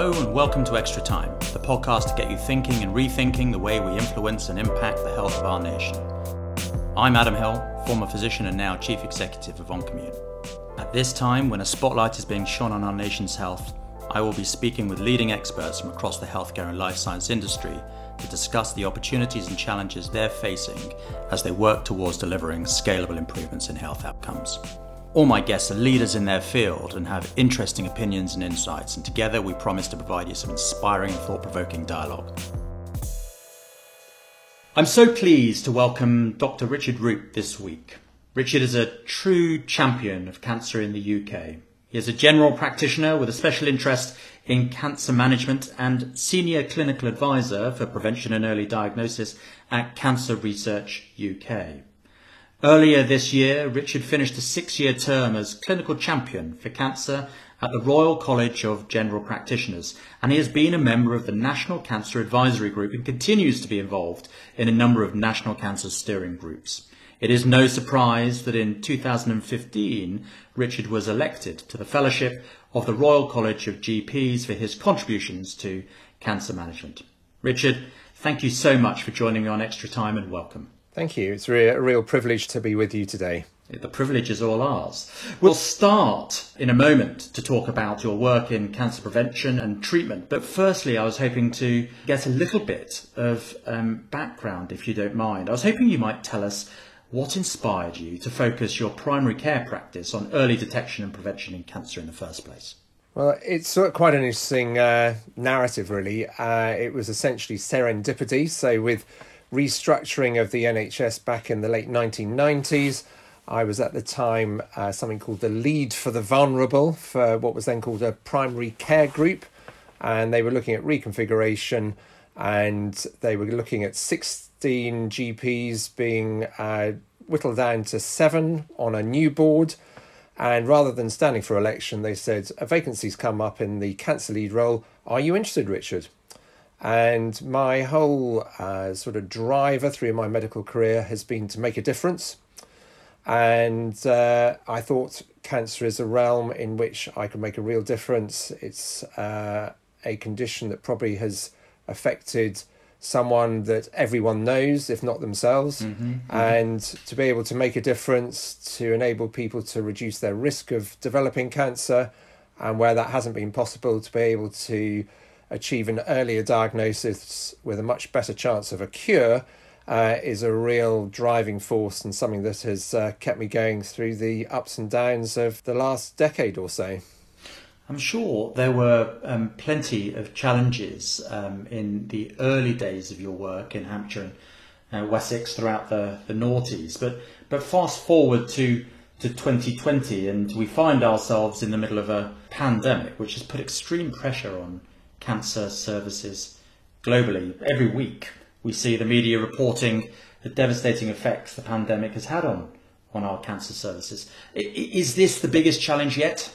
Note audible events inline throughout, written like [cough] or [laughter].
Hello, and welcome to Extra Time, the podcast to get you thinking and rethinking the way we influence and impact the health of our nation. I'm Adam Hill, former physician and now Chief Executive of Oncimmune. At this time, when a spotlight is being shone on our nation's health, I will be speaking with leading experts from across the healthcare and life science industry to discuss the opportunities and challenges they're facing as they work towards delivering scalable improvements in health outcomes. All my guests are leaders in their field and have interesting opinions and insights, and together we promise to provide you some inspiring and thought provoking dialogue. I'm so pleased to welcome Dr. Richard Roope this week. Richard is a true champion of cancer in the UK. He is a general practitioner with a special interest in cancer management and senior clinical advisor for prevention and early diagnosis at Cancer Research UK. Earlier this year, Richard finished a six-year term as clinical champion for cancer at the Royal College of General Practitioners, and he has been a member of the National Cancer Advisory Group and continues to be involved in a number of national cancer steering groups. It is no surprise that in 2015, Richard was elected to the Fellowship of the Royal College of GPs for his contributions to cancer management. Richard, thank you so much for joining me on Extra Time and welcome. Thank you. It's re- a real privilege to be with you today. The privilege is all ours. We'll start in a moment to talk about your work in cancer prevention and treatment. But firstly, I was hoping to get a little bit of um, background, if you don't mind. I was hoping you might tell us what inspired you to focus your primary care practice on early detection and prevention in cancer in the first place. Well, it's quite an interesting uh, narrative, really. Uh, it was essentially serendipity. So, with restructuring of the NHS back in the late 1990s. I was at the time uh, something called the Lead for the Vulnerable for what was then called a primary care group. And they were looking at reconfiguration and they were looking at 16 GPs being uh, whittled down to seven on a new board. And rather than standing for election, they said, A vacancy's come up in the cancer lead role. Are you interested, Richard? And my whole uh, sort of driver through my medical career has been to make a difference. And uh, I thought cancer is a realm in which I can make a real difference. It's uh, a condition that probably has affected someone that everyone knows, if not themselves. Mm-hmm, mm-hmm. And to be able to make a difference, to enable people to reduce their risk of developing cancer, and where that hasn't been possible, to be able to achieve an earlier diagnosis with a much better chance of a cure uh, is a real driving force and something that has uh, kept me going through the ups and downs of the last decade or so. I'm sure there were um, plenty of challenges um, in the early days of your work in Hampshire and uh, Wessex throughout the, the noughties, but but fast forward to to 2020 and we find ourselves in the middle of a pandemic which has put extreme pressure on cancer services globally. Every week, we see the media reporting the devastating effects the pandemic has had on, on our cancer services. Is this the biggest challenge yet?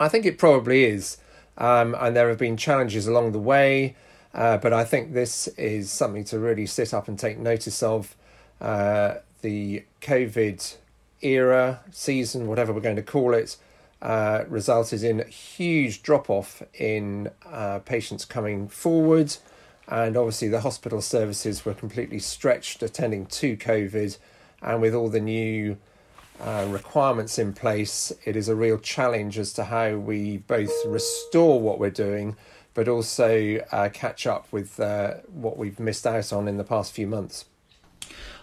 I think it probably is. Um, and there have been challenges along the way, uh, but I think this is something to really sit up and take notice of. Uh, the COVID era, season, whatever we're going to call it, uh, resulted in a huge drop off in uh, patients coming forward. And obviously, the hospital services were completely stretched attending to COVID. And with all the new uh, requirements in place, it is a real challenge as to how we both restore what we're doing, but also uh, catch up with uh, what we've missed out on in the past few months.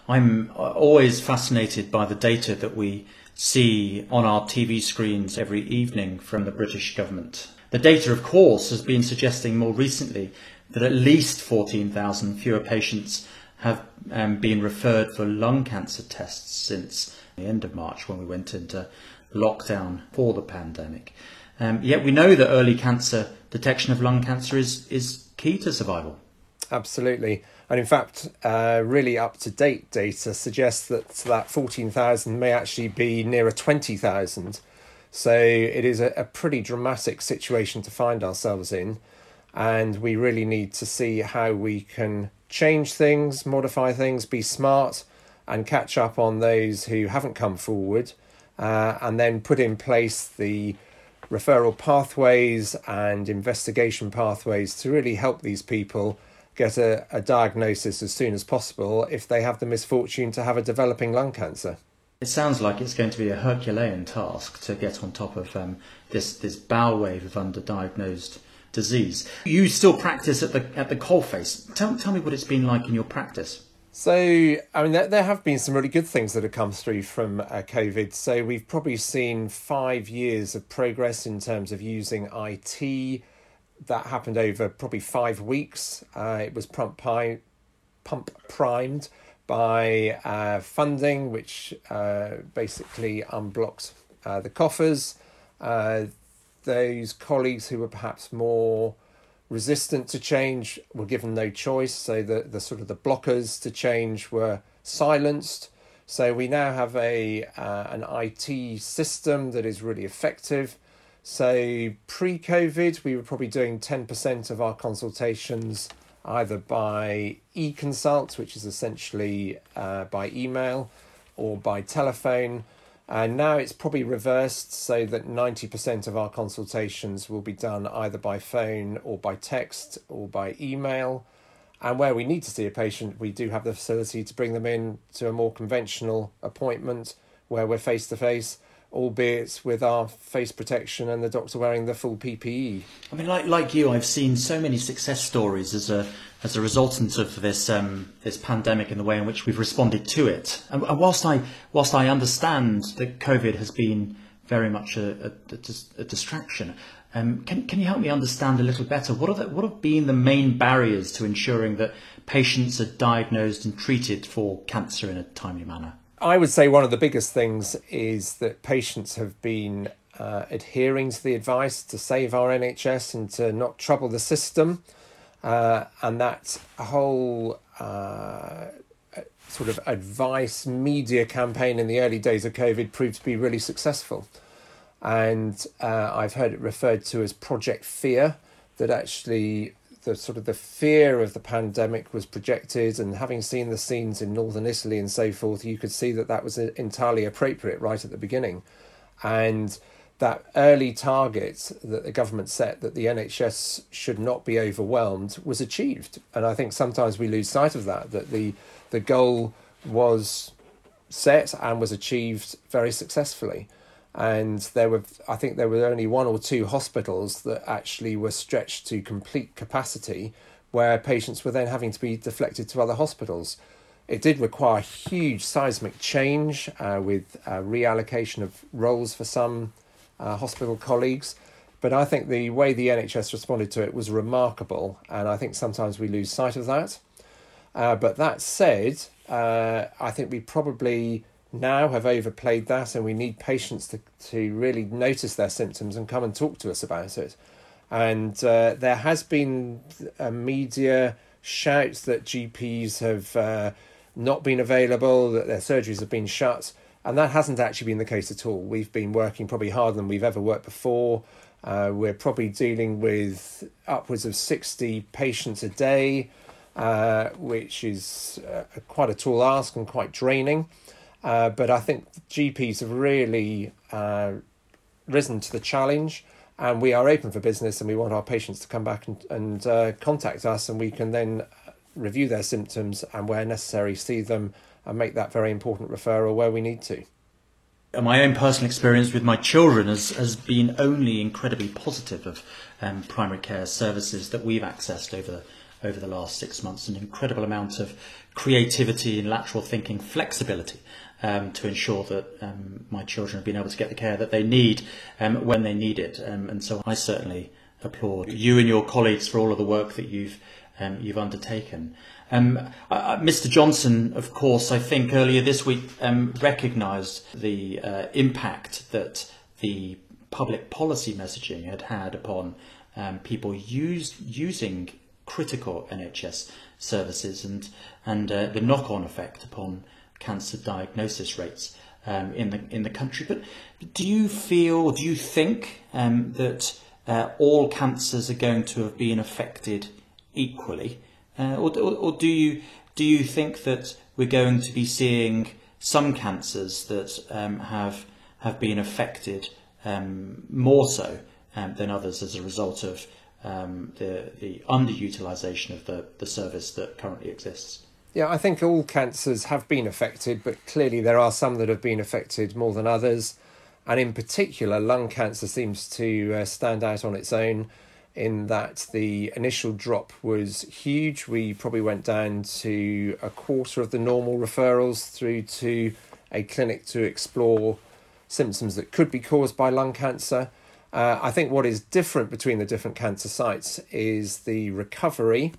I'm always fascinated by the data that we see on our TV screens every evening from the British government. The data, of course, has been suggesting more recently that at least 14,000 fewer patients have um, been referred for lung cancer tests since the end of March when we went into lockdown for the pandemic. Um, yet we know that early cancer detection of lung cancer is, is key to survival. Absolutely. And in fact, uh, really up to date data suggests that that 14,000 may actually be nearer 20,000. So it is a, a pretty dramatic situation to find ourselves in. And we really need to see how we can change things, modify things, be smart, and catch up on those who haven't come forward. Uh, and then put in place the referral pathways and investigation pathways to really help these people get a, a diagnosis as soon as possible if they have the misfortune to have a developing lung cancer. It sounds like it's going to be a Herculean task to get on top of um, this this bow wave of underdiagnosed disease. You still practice at the at the coalface. Tell tell me what it's been like in your practice. So, I mean, there, there have been some really good things that have come through from uh, COVID. So, we've probably seen five years of progress in terms of using IT. That happened over probably five weeks. Uh, it was pump, pi- pump primed by uh, funding, which uh, basically unblocked uh, the coffers. Uh, those colleagues who were perhaps more resistant to change were given no choice, so the, the sort of the blockers to change were silenced. So we now have a uh, an IT system that is really effective. So pre-COVID, we were probably doing ten percent of our consultations either by e-consult, which is essentially uh, by email, or by telephone. And now it's probably reversed so that 90% of our consultations will be done either by phone or by text or by email. And where we need to see a patient, we do have the facility to bring them in to a more conventional appointment where we're face to face albeit with our face protection and the doctor wearing the full PPE. I mean, like like you, I've seen so many success stories as a as a resultant of this um, this pandemic and the way in which we've responded to it. And, whilst I whilst I understand that COVID has been very much a, a, a distraction, um, can can you help me understand a little better what are the, what have been the main barriers to ensuring that patients are diagnosed and treated for cancer in a timely manner? I would say one of the biggest things is that patients have been uh, adhering to the advice to save our NHS and to not trouble the system. Uh, and that whole uh, sort of advice media campaign in the early days of COVID proved to be really successful. And uh, I've heard it referred to as Project Fear, that actually the sort of the fear of the pandemic was projected, and having seen the scenes in northern Italy and so forth, you could see that that was entirely appropriate right at the beginning, and that early target that the government set that the NHS should not be overwhelmed was achieved, and I think sometimes we lose sight of that that the the goal was set and was achieved very successfully and there were I think there were only one or two hospitals that actually were stretched to complete capacity where patients were then having to be deflected to other hospitals. It did require huge seismic change uh, with uh, reallocation of roles for some uh, hospital colleagues. But I think the way the NHS responded to it was remarkable, and I think sometimes we lose sight of that. Uh, but that said, uh, I think we probably now have overplayed that, and we need patients to, to really notice their symptoms and come and talk to us about it. And uh, there has been a media shout that GPs have uh, not been available, that their surgeries have been shut, and that hasn't actually been the case at all. We've been working probably harder than we've ever worked before. Uh, we're probably dealing with upwards of 60 patients a day, uh, which is uh, quite a tall ask and quite draining. Uh, but I think GPs have really uh, risen to the challenge, and we are open for business, and we want our patients to come back and, and uh, contact us, and we can then review their symptoms and, where necessary, see them and make that very important referral where we need to. My own personal experience with my children has, has been only incredibly positive of um, primary care services that we've accessed over over the last six months. An incredible amount of creativity and lateral thinking, flexibility um, to ensure that um, my children have been able to get the care that they need um, when they need it. Um, and so I certainly applaud you and your colleagues for all of the work that you've um, you've undertaken. Um, uh, Mr. Johnson, of course, I think earlier this week recognised the uh, impact that the public policy messaging had had upon people using critical NHS services and and uh, the knock-on effect upon cancer diagnosis rates um, in the in the country. But do you feel, do you think um, that uh, all cancers are going to have been affected equally, uh, or, or, or do you do you think that we're going to be seeing some cancers that um, have have been affected um, more so um, than others as a result of um, the, the underutilization of the, the service that currently exists. Yeah, I think all cancers have been affected, but clearly there are some that have been affected more than others. And in particular, lung cancer seems to uh, stand out on its own in that the initial drop was huge. We probably went down to a quarter of the normal referrals through to a clinic to explore symptoms that could be caused by lung cancer. Uh, I think what is different between the different cancer sites is the recovery.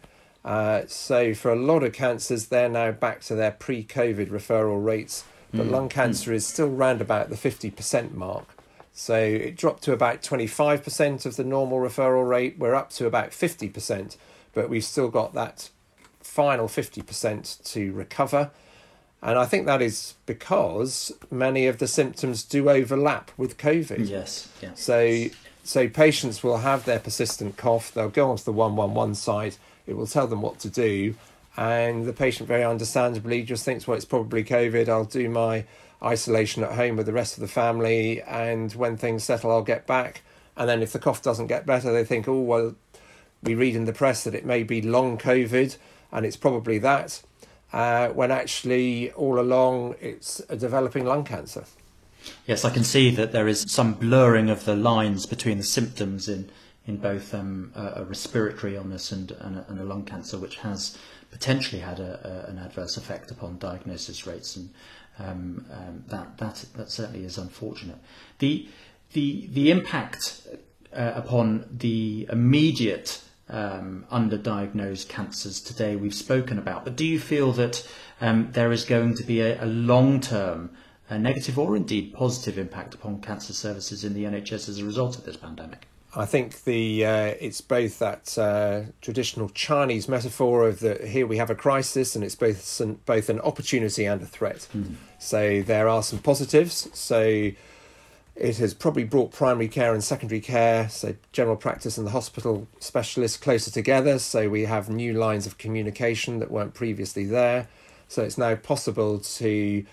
Uh, so, for a lot of cancers, they're now back to their pre COVID referral rates, but mm. lung cancer mm. is still round about the 50% mark. So, it dropped to about 25% of the normal referral rate. We're up to about 50%, but we've still got that final 50% to recover. And I think that is because many of the symptoms do overlap with COVID. Yes. Yeah. So, so patients will have their persistent cough. They'll go onto the one one one side. It will tell them what to do, and the patient very understandably just thinks, well, it's probably COVID. I'll do my isolation at home with the rest of the family, and when things settle, I'll get back. And then if the cough doesn't get better, they think, oh well, we read in the press that it may be long COVID, and it's probably that uh, when actually all along it's a developing lung cancer. Yes, I can see that there is some blurring of the lines between the symptoms in in both um, a, a, respiratory illness and, and a, and, a, lung cancer, which has potentially had a, an adverse effect upon diagnosis rates, and um, um, that that that certainly is unfortunate. The the the impact uh, upon the immediate um, underdiagnosed cancers today we've spoken about. But do you feel that um, there is going to be a, long term negative or indeed positive impact upon cancer services in the NHS as a result of this pandemic? I think the uh, it's both that uh, traditional Chinese metaphor of that here we have a crisis and it's both an, both an opportunity and a threat. Mm. So there are some positives. So it has probably brought primary care and secondary care, so general practice and the hospital specialists closer together. So we have new lines of communication that weren't previously there. So it's now possible to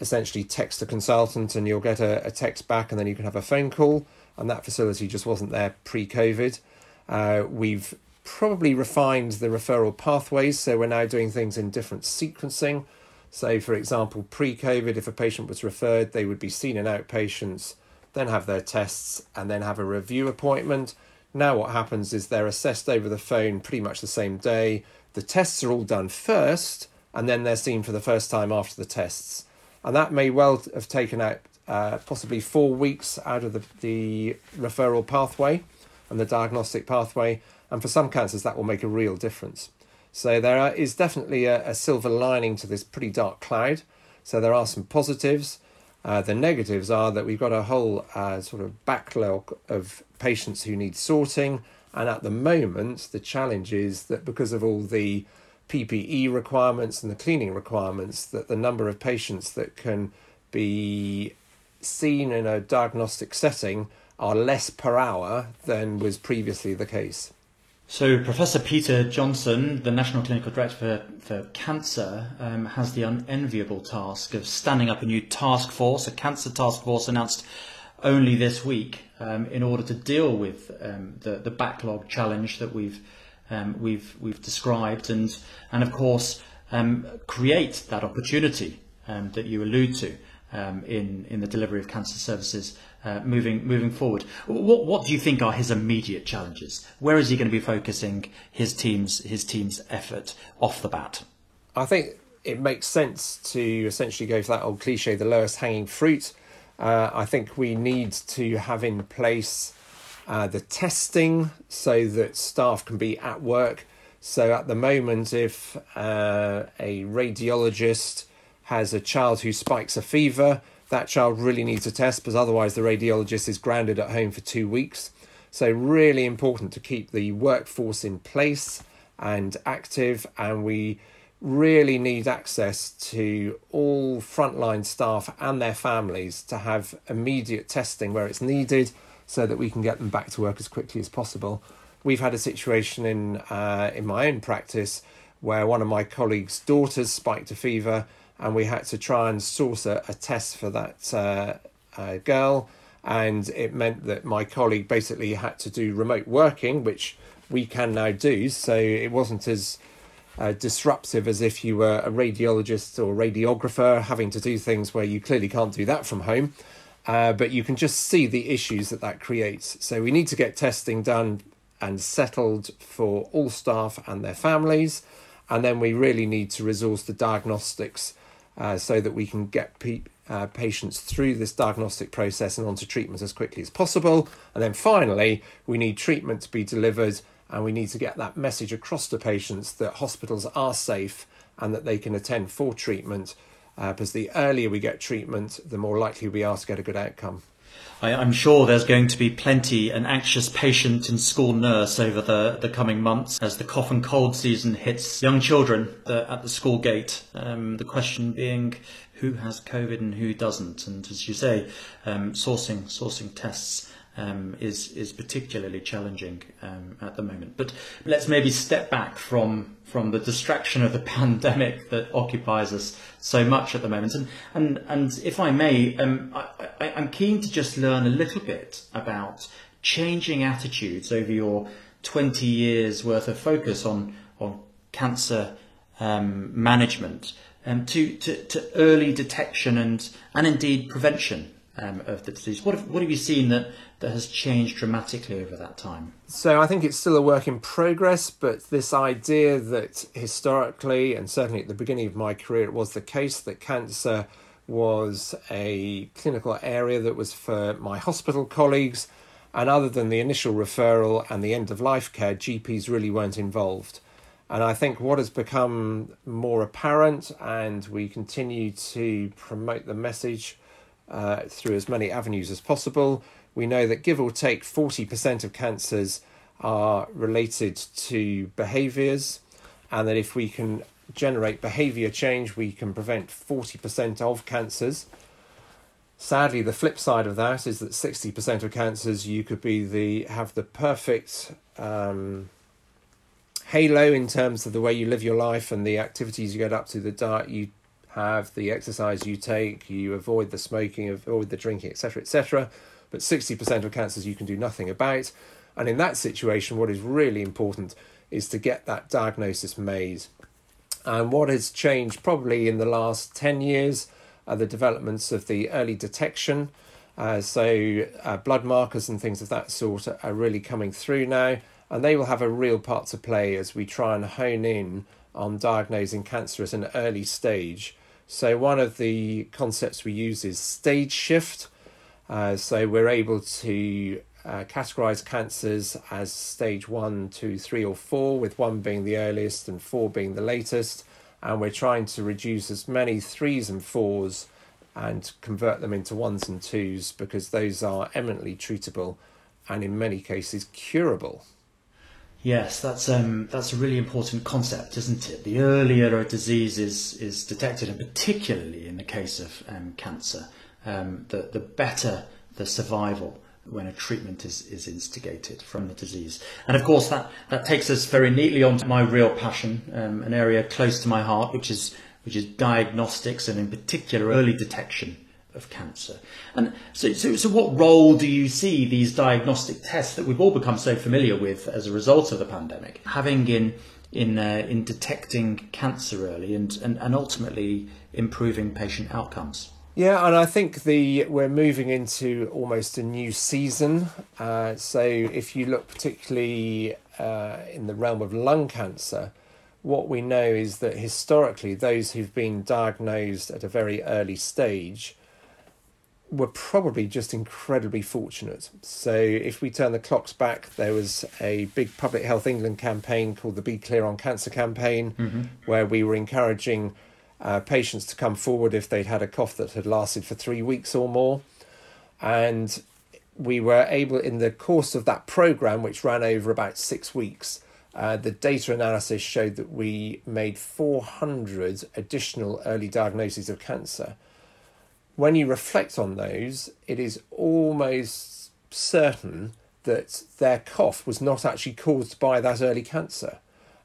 essentially text a consultant and you'll get a, a text back and then you can have a phone call. And that facility just wasn't there pre COVID. Uh, we've probably refined the referral pathways. So we're now doing things in different sequencing. So, for example, pre COVID, if a patient was referred, they would be seen in outpatients, then have their tests, and then have a review appointment. Now, what happens is they're assessed over the phone pretty much the same day. The tests are all done first, and then they're seen for the first time after the tests. And that may well have taken out uh, possibly four weeks out of the, the referral pathway and the diagnostic pathway. And for some cancers, that will make a real difference. So there is definitely a, a, silver lining to this pretty dark cloud. So there are some positives. Uh, the negatives are that we've got a whole uh, sort of backlog of patients who need sorting. And at the moment, the challenge is that because of all the PPE requirements and the cleaning requirements, that the number of patients that can be seen in a diagnostic setting are less per hour than was previously the case. So, Professor Peter Johnson, the National Clinical Director for, for Cancer, um, has the unenviable task of standing up a new task force, a cancer task force announced only this week, um, in order to deal with um, the, the backlog challenge that we've um, we've we've described, and and of course um, create that opportunity um, that you allude to in in the delivery of cancer services uh, moving moving forward. What what do you think are his immediate challenges? Where is he going to be focusing his team's his team's effort off the bat? I think it makes sense to essentially go for that old cliche, the lowest hanging fruit. Uh, I think we need to have in place uh, the testing so that staff can be at work. So at the moment, if uh, a radiologist has a child who spikes a fever, that child really needs a test because otherwise the radiologist is grounded at home for two weeks. So, really important to keep the workforce in place and active, and we really need access to all frontline staff and their families to have immediate testing where it's needed so that we can get them back to work as quickly as possible. We've had a situation in uh, in my own practice where one of my colleagues' daughters spiked a fever and we had to try and source a, a test for that uh, uh, girl. And it meant that my colleague basically had to do remote working, which we can now do. So it wasn't as uh, disruptive as if you were a radiologist or radiographer having to do things where you clearly can't do that from home. Uh, but you can just see the issues that that creates. So we need to get testing done and settled for all staff and their families. And then we really need to resource the diagnostics uh, so that we can get pe- uh, patients through this diagnostic process and onto treatment as quickly as possible. And then finally, we need treatment to be delivered and we need to get that message across to patients that hospitals are safe and that they can attend for treatment. Uh, because the earlier we get treatment, the more likely we are to get a good outcome. I, am sure there's going to be plenty an anxious patient and school nurse over the, the coming months as the cough and cold season hits young children at the school gate. Um, the question being who has COVID and who doesn't, and as you say, um, sourcing sourcing tests um, is is particularly challenging um, at the moment. But let's maybe step back from from the distraction of the [laughs] pandemic that occupies us so much at the moment. And and and if I may, um, I, I'm keen to just learn a little bit about changing attitudes over your 20 years worth of focus on on cancer um, management um, to, to, to early detection and and indeed prevention um, of the disease. What have, what have you seen that, that has changed dramatically over that time? So I think it's still a work in progress, but this idea that historically, and certainly at the beginning of my career, it was the case that cancer was a clinical area that was for my hospital colleagues, and other than the initial referral and the end of life care, GPs really weren't involved. And I think what has become more apparent, and we continue to promote the message uh, through as many avenues as possible. We know that give or take 40% of cancers are related to behaviours, and that if we can generate behaviour change, we can prevent 40% of cancers. Sadly, the flip side of that is that 60% of cancers you could be the have the perfect um, halo in terms of the way you live your life and the activities you get up to, the diet you have, the exercise you take, you avoid the smoking, avoid the drinking, etc., etc. But 60% of cancers you can do nothing about. And in that situation, what is really important is to get that diagnosis made. And what has changed probably in the last 10 years are the developments of the early detection. Uh, so, uh, blood markers and things of that sort are really coming through now, and they will have a real part to play as we try and hone in on diagnosing cancer at an early stage so one of the concepts we use is stage shift. Uh, so we're able to uh, categorize cancers as stage one, two, three, or four, with one being the earliest and four being the latest. And we're trying to reduce as many threes and fours and convert them into ones and twos because those are eminently treatable and in many cases curable. Yes, that's um, that's a really important concept, isn't it? The earlier a disease is is detected, and particularly in the case of um, cancer, um, the the better the survival when a treatment is, is instigated from the disease. And of course, that, that takes us very neatly on to my real passion, um, an area close to my heart, which is which is diagnostics and in particular early detection of cancer. And so, so, so what role do you see these diagnostic tests that we've all become so familiar with as a result of the pandemic having in in uh, in detecting cancer early and, and, and ultimately improving patient outcomes? Yeah, and I think the we're moving into almost a new season. Uh, so if you look particularly uh, in the realm of lung cancer, what we know is that historically those who've been diagnosed at a very early stage were probably just incredibly fortunate. So, if we turn the clocks back, there was a big Public Health England campaign called the Be Clear on Cancer campaign, mm-hmm. where we were encouraging uh, patients to come forward if they'd had a cough that had lasted for three weeks or more. And we were able, in the course of that program, which ran over about six weeks, uh, the data analysis showed that we made 400 additional early diagnoses of cancer when you reflect on those, it is almost certain that their cough was not actually caused by that early cancer.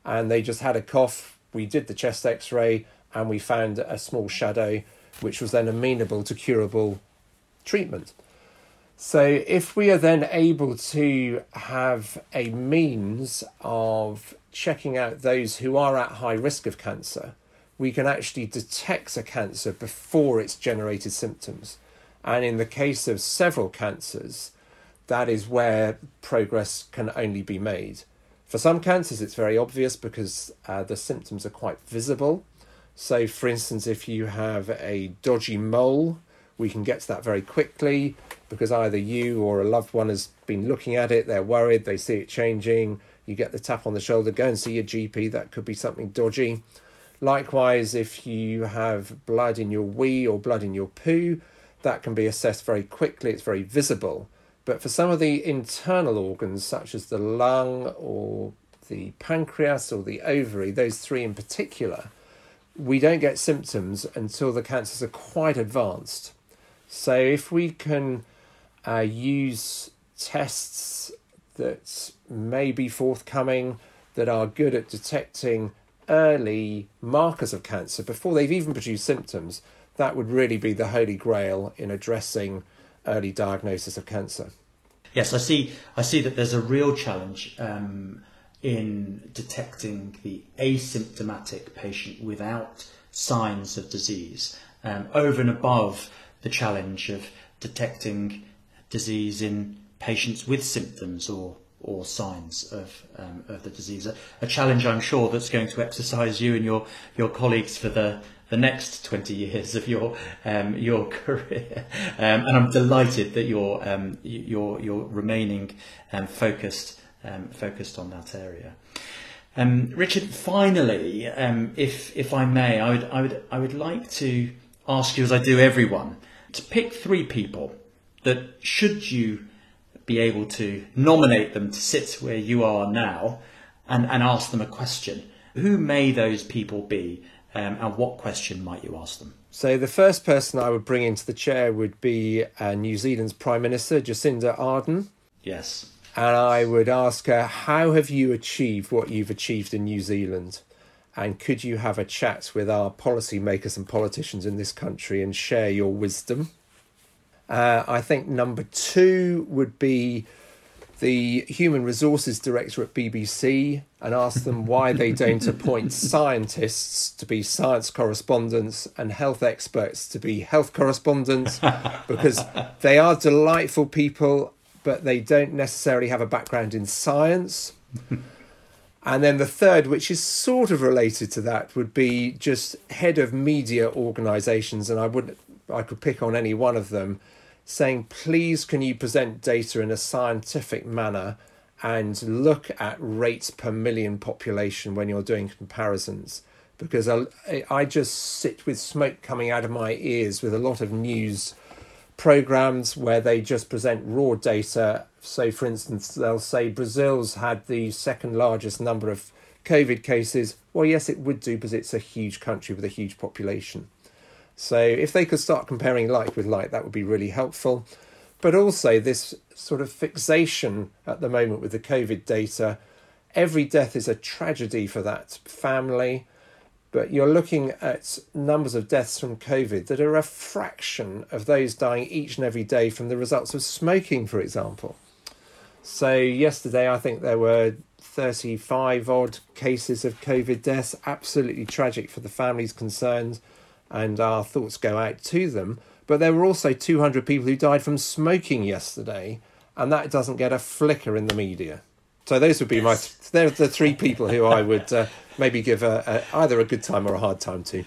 And they just had a cough. We did the chest x ray and we found a small shadow, which was then amenable to curable treatment. So, if we are then able to have a means of checking out those who are at high risk of cancer, we can actually detect a cancer before it's generated symptoms. And in the case of several cancers, that is where progress can only be made. For some cancers, it's very obvious because uh, the symptoms are quite visible. So, for instance, if you have a dodgy mole, we can get to that very quickly because either you or a loved one has been looking at it, they're worried, they see it changing, you get the tap on the shoulder, go and see your GP, that could be something dodgy. Likewise, if you have blood in your wee or blood in your poo, that can be assessed very quickly, it's very visible. But for some of the internal organs, such as the lung or the pancreas or the ovary, those three in particular, we don't get symptoms until the cancers are quite advanced. So if we can uh, use tests that may be forthcoming that are good at detecting early markers of cancer before they've even produced symptoms, that would really be the holy grail in addressing early diagnosis of cancer. Yes, I see. I see that there's a real challenge um, in detecting the asymptomatic patient without signs of disease, um, over and above the challenge of detecting disease in patients with symptoms or or signs of um, of the disease. A, a, challenge, I'm sure, that's going to exercise you and your your colleagues for the the next 20 years of your um, your [laughs] career. Um, and I'm delighted that you're um, you're you're remaining um, focused um, focused on that area. Richard, finally, if if I may, I would I would I would like to ask you, as I do everyone, to pick three people that should you be able to nominate them to sit where you are now and, and ask them a question. Who may those people be um, and what question might you ask them? So, the first person I would bring into the chair would be uh, New Zealand's Prime Minister, Jacinda Ardern. Yes. And I would ask her, How have you achieved what you've achieved in New Zealand? And could you have a chat with our policymakers and politicians in this country and share your wisdom? Uh, I think number two would be the human resources director at BBC and ask them why they don't [laughs] appoint scientists to be science correspondents and health experts to be health correspondents because they are delightful people, but they don't necessarily have a background in science. And then the third, which is sort of related to that, would be just head of media organisations, and I would I could pick on any one of them saying, please, can you present data in a scientific manner and look at rates per million population when you're doing comparisons? Because I, I just sit with smoke coming out of my ears with a lot of news programs where they just present raw data. So, for instance, they'll say Brazil's had the second largest number of COVID cases. Well, yes, it would do because it's a huge country with a huge population. So if they could start comparing like with like, that would be really helpful. But also this sort of fixation at the moment with the COVID data. Every death is a tragedy for that family, but you're looking at numbers of deaths from COVID that are a fraction of those dying each and every day from the results of smoking, for example. So, yesterday, I think there were 35 odd cases of COVID deaths, absolutely tragic for the families concerned and our thoughts go out to them. But there were also 200 people who died from smoking yesterday, and that doesn't get a flicker in the media. So those would be my. They're the three people who I would uh, maybe give a, a, either a good time or a hard time to.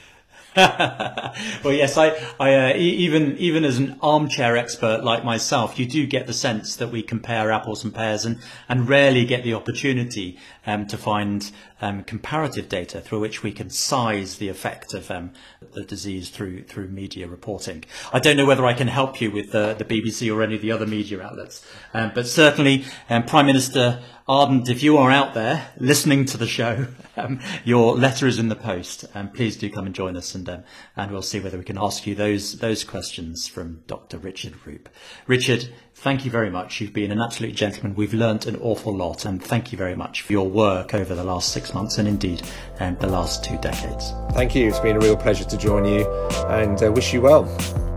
Well, yes, I, I uh, even even as an armchair expert like myself, you do get the sense that we compare apples and pears, and and rarely get the opportunity um, to find um, comparative data through which we can size the effect of um, the disease through through media reporting. I don't know whether I can help you with the, the BBC or any of the other media outlets, um, but certainly um, Prime Minister Ardern, if you are out there listening to the show, [laughs] um, your letter is in the post, and please do come and join us, and um, and we'll see whether we can ask you those those questions from Dr. Richard Roope. Richard, thank you very much. You've been an absolute gentleman. We've learnt an awful lot, and thank you very much for your work over the last six months and indeed um, the last two decades. Thank you. It's been a real pleasure to join you, and uh, wish you well.